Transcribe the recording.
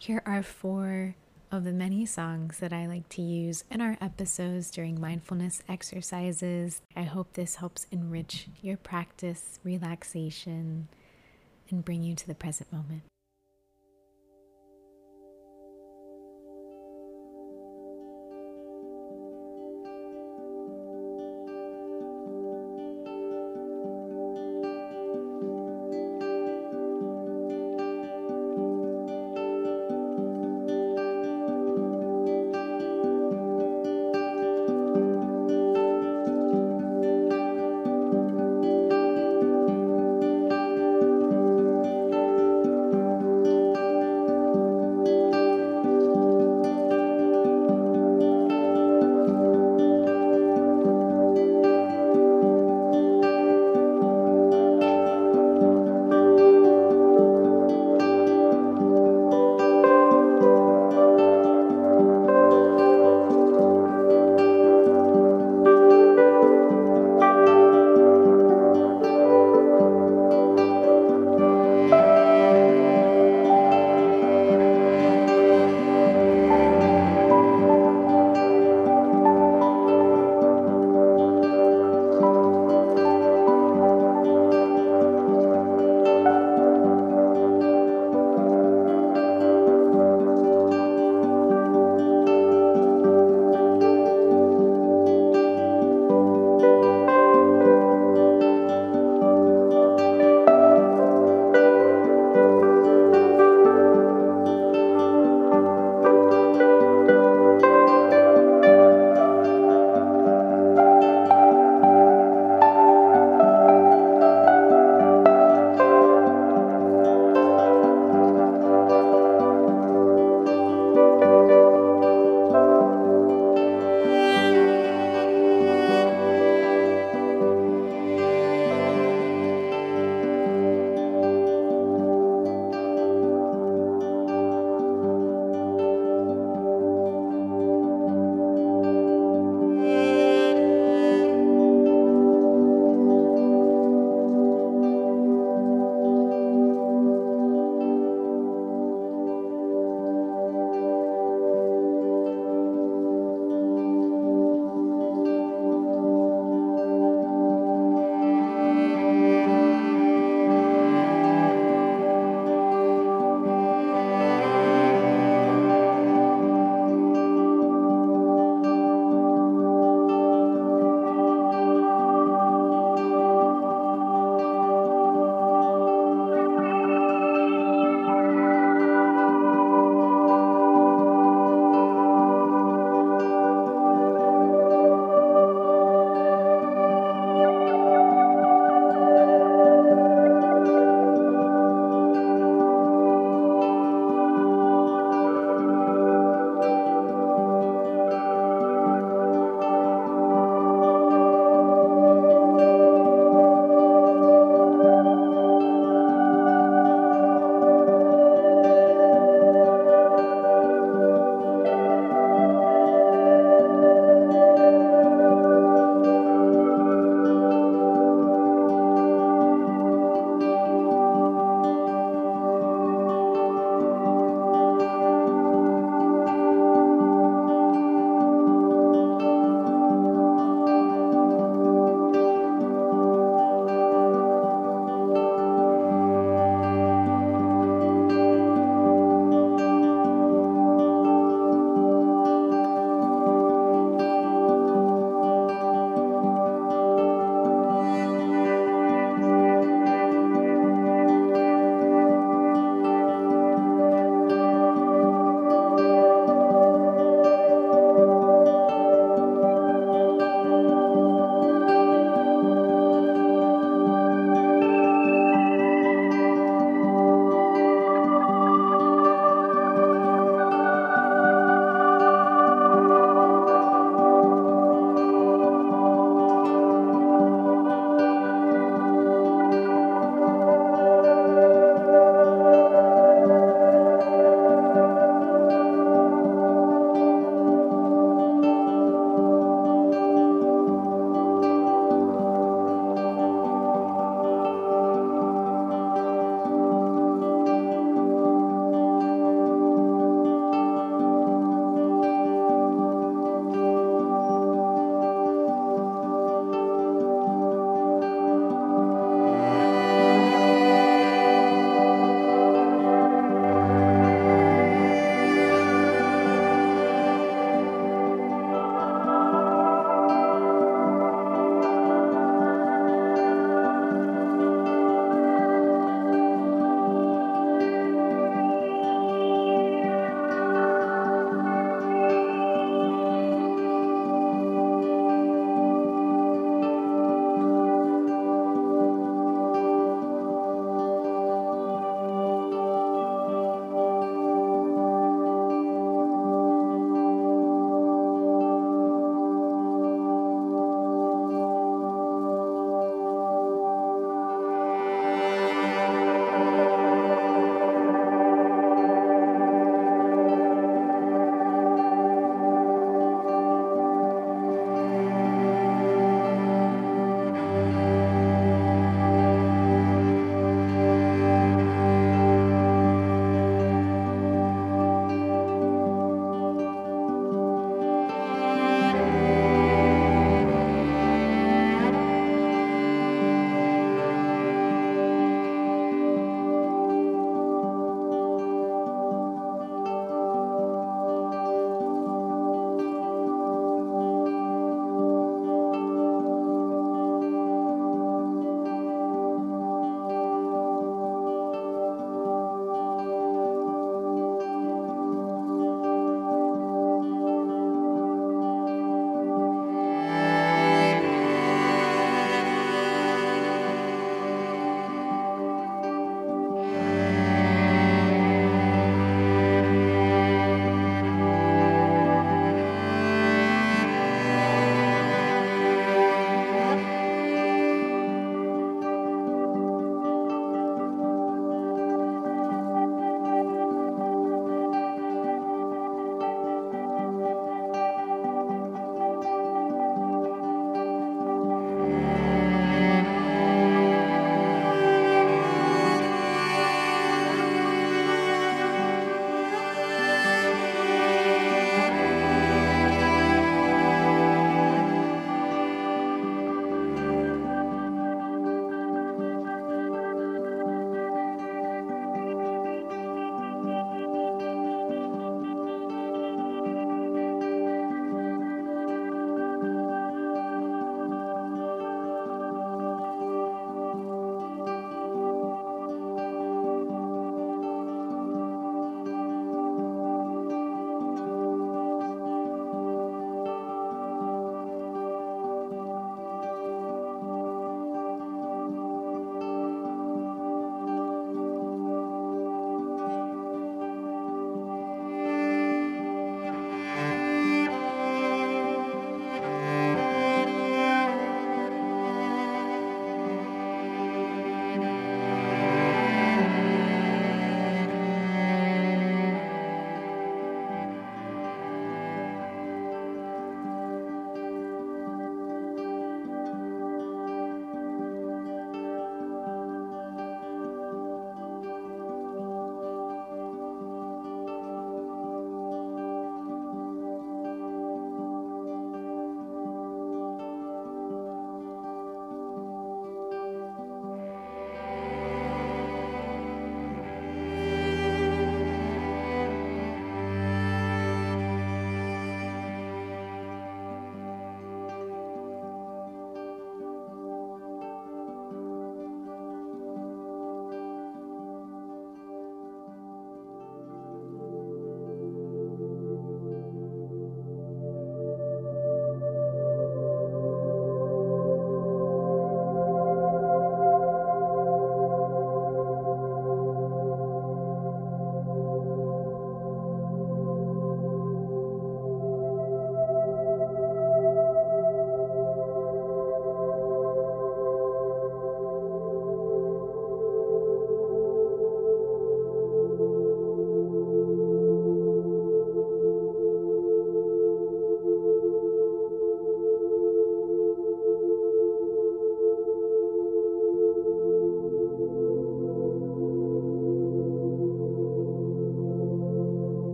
Here are four of the many songs that I like to use in our episodes during mindfulness exercises. I hope this helps enrich your practice, relaxation, and bring you to the present moment.